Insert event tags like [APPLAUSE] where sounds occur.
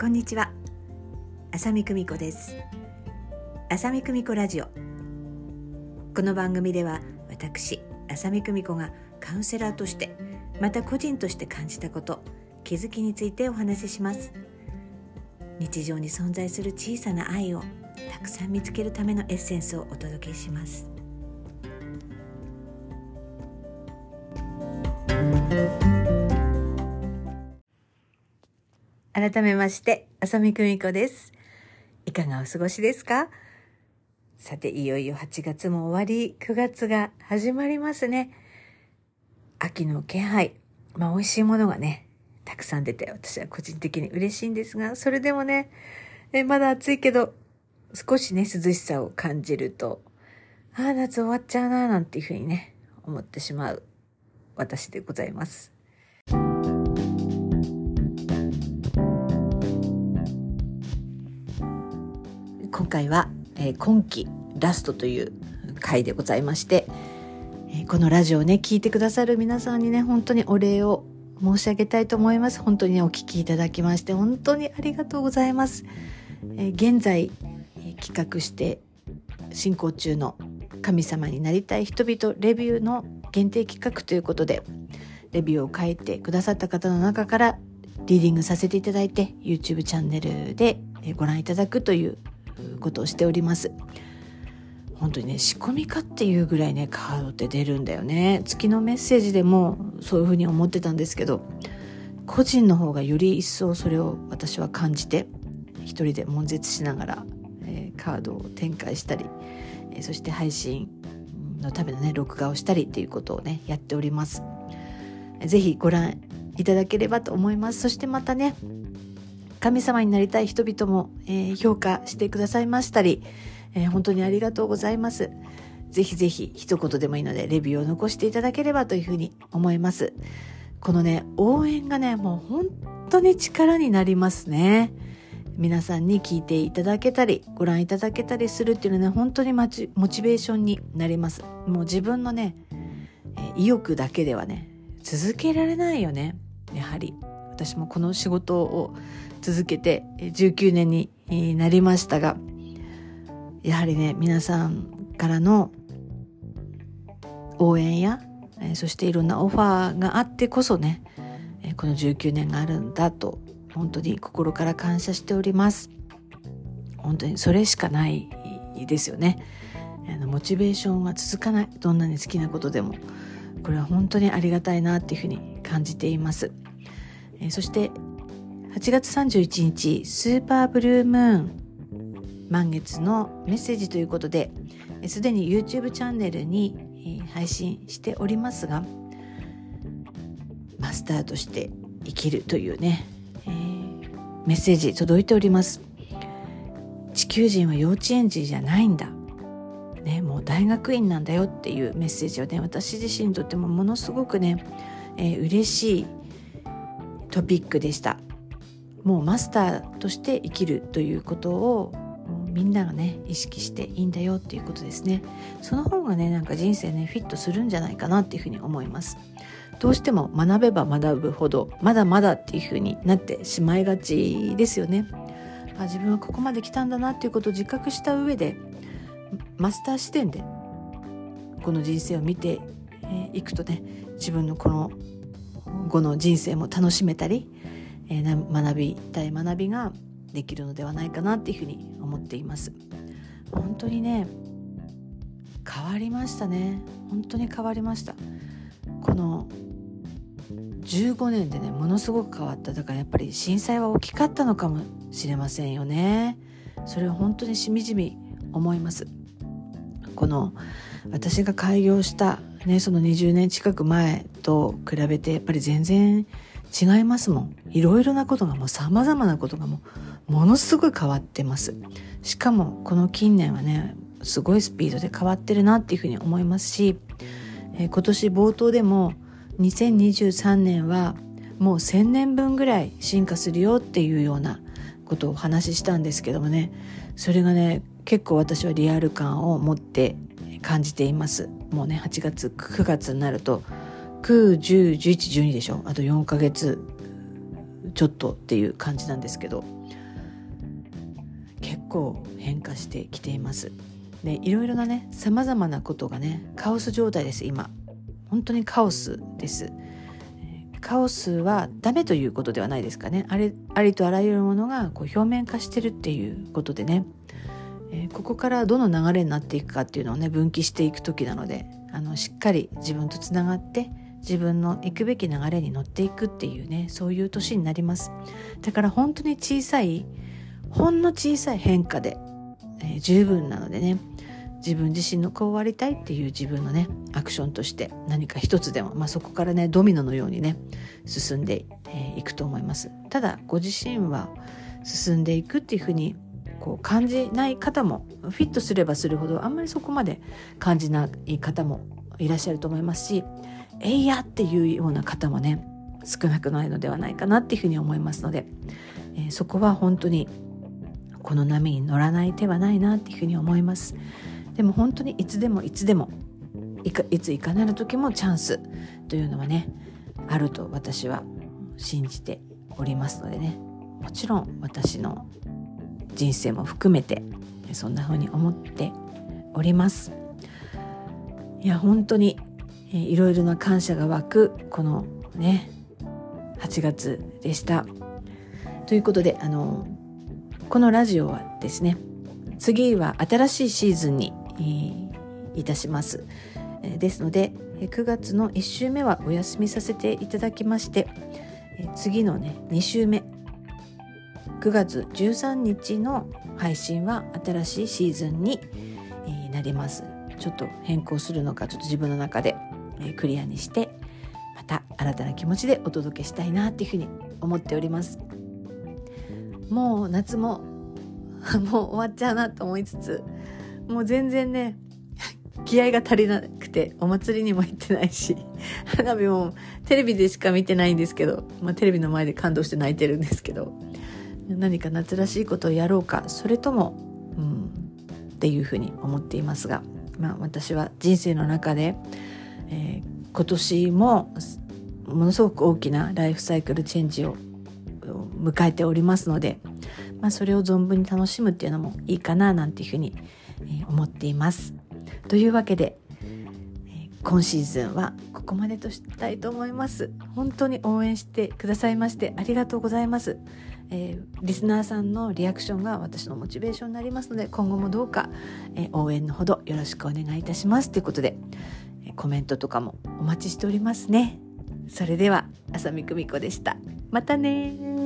こんにちは。浅見久美子です。浅見久美子ラジオ。この番組では私浅見久美子がカウンセラーとしてまた個人として感じたこと気づきについてお話しします。日常に存在する小さな愛をたくさん見つけるためのエッセンスをお届けします。改めまして浅見久美子です。いかがお過ごしですか？さていよいよ8月も終わり9月が始まりますね。秋の気配まあ美味しいものがねたくさん出て私は個人的に嬉しいんですがそれでもねえまだ暑いけど少しね涼しさを感じるとああ夏終わっちゃうななんていうふうにね思ってしまう私でございます。回は、えー、今期ラストという回でございまして、えー、このラジオをね聞いてくださる皆さんにね本当にお礼を申し上げたいと思います。本当にねお聞きいただきまして本当にありがとうございます、えー、現在、え企画して進行中の神様になりたい人々レビューの限定企画ということでレビューを書いてくださった方の中からリーディングさせていただいて YouTube チャンネルでご覧いただくということをしております。本当にね仕込みかっていうぐらいねカードって出るんだよね。月のメッセージでもそういうふうに思ってたんですけど個人の方がより一層それを私は感じて一人で悶絶しながら、えー、カードを展開したり、えー、そして配信のためのね録画をしたりっていうことをねやっております。是非ご覧いただければと思います。そしてまたね神様になりたい人々も、えー、評価してくださいましたり、えー、本当にありがとうございます。ぜひぜひ一言でもいいのでレビューを残していただければというふうに思います。このね、応援がね、もう本当に力になりますね。皆さんに聞いていただけたり、ご覧いただけたりするっていうのはね、本当にモチベーションになります。もう自分のね、意欲だけではね、続けられないよね。やはり。私もこの仕事を続けて19年になりましたが、やはりね、皆さんからの応援や、そしていろんなオファーがあってこそね、この19年があるんだと、本当に心から感謝しております。本当にそれしかないですよね。モチベーションが続かない。どんなに好きなことでも。これは本当にありがたいなっていうふうに感じています。えそして8月31日スーパーブルームーン。満月のメッセージということですでに YouTube チャンネルに配信しておりますがマスターとして生きるというね、えー、メッセージ届いております。地球人は幼稚園児じゃないんだ。ね、もう大学院なんだよっていうメッセージをね私自身にとってもものすごくね、えー、嬉しいトピックでした。もうマスターとして生きるということをみんながね意識していいんだよっていうことですね。その方がねなんか人生ねフィットするんじゃないかなっていうふうに思います。どうしても学べば学ぶほどまだまだっていうふうになってしまいがちですよね。あ自分はここまで来たんだなっていうことを自覚した上でマスター視点でこの人生を見ていくとね自分のこの後の人生も楽しめたりえー、学びたい学びができるのではないかなっていうふうに思っています。本当にね変わりましたね。本当に変わりました。この15年でねものすごく変わった。だからやっぱり震災は大きかったのかもしれませんよね。それは本当にしみじみ思います。この私が開業したねその20年近く前と比べてやっぱり全然違いますもん。いろいろなことがもう様々なことがもうものすごい変わってます。しかもこの近年はねすごいスピードで変わってるなっていうふうに思いますし、えー、今年冒頭でも2023年はもう1000年分ぐらい進化するよっていうようなことをお話ししたんですけどもねそれがね結構私はリアル感を持って感じています。もうね8月9月になると9、10、11、12でしょ。あと4ヶ月ちょっとっていう感じなんですけど。結構変化してきています。でいろいろなねさまざまなことがねカオス状態です今。本当にカオスです。カオスはダメということではないですかね。あれありとあらゆるものがこう表面化してるっていうことでね、えー、ここからどの流れになっていくかっていうのをね分岐していく時なのであのしっかり自分とつながって自分の行くべき流れに乗っていくっていうねそういう年になります。だから本当に小さいほんの小さい変化で、えー、十分なのでね自分自身のこうありたいっていう自分のねアクションとして何か一つでも、まあ、そこからねドミノのようにね進んでい、くと思います。ただご自身は進んでいくっていうふうにこう感じない方もフィットすればするほどあんまりそこまで感じない方もいらっしゃると思いますしえいやっていうような方もね少なくないのではないかなっていうふうに思いますので、えー、そこは本当にこの波に乗らない手はないなっていうふうに思います。でも本当にいつでもいつでもいかいついかなる時もチャンスというのはねあると私は信じておりますのでねもちろん私の人生も含めてそんな風に思っておりますいや本当にいろいろな感謝が湧くこのね8月でしたということであのこのラジオはですね次は新しいシーズンにいたします。ですので9月の1週目はお休みさせていただきまして次のね2週目9月13日の配信は新しいシーズンになります。ちょっと変更するのかちょっと自分の中でクリアにしてまた新たな気持ちでお届けしたいなっていうふうに思っております。もう夏も [LAUGHS] もう終わっちゃうなと思いつつもう全然ね気合が足りなくてお祭りにも行ってないし花火もテレビでしか見てないんですけど、まあ、テレビの前で感動して泣いてるんですけど何か夏らしいことをやろうかそれとも、うん、っていうふうに思っていますが、まあ、私は人生の中で、えー、今年もものすごく大きなライフサイクルチェンジを迎えておりますので、まあ、それを存分に楽しむっていうのもいいかななんていうふうに思っています。というわけで今シーズンはここまでとしたいと思います本当に応援してくださいましてありがとうございます、えー、リスナーさんのリアクションが私のモチベーションになりますので今後もどうか、えー、応援のほどよろしくお願いいたしますということで、えー、コメントとかもお待ちしておりますね。それでは浅見久美子でした。またね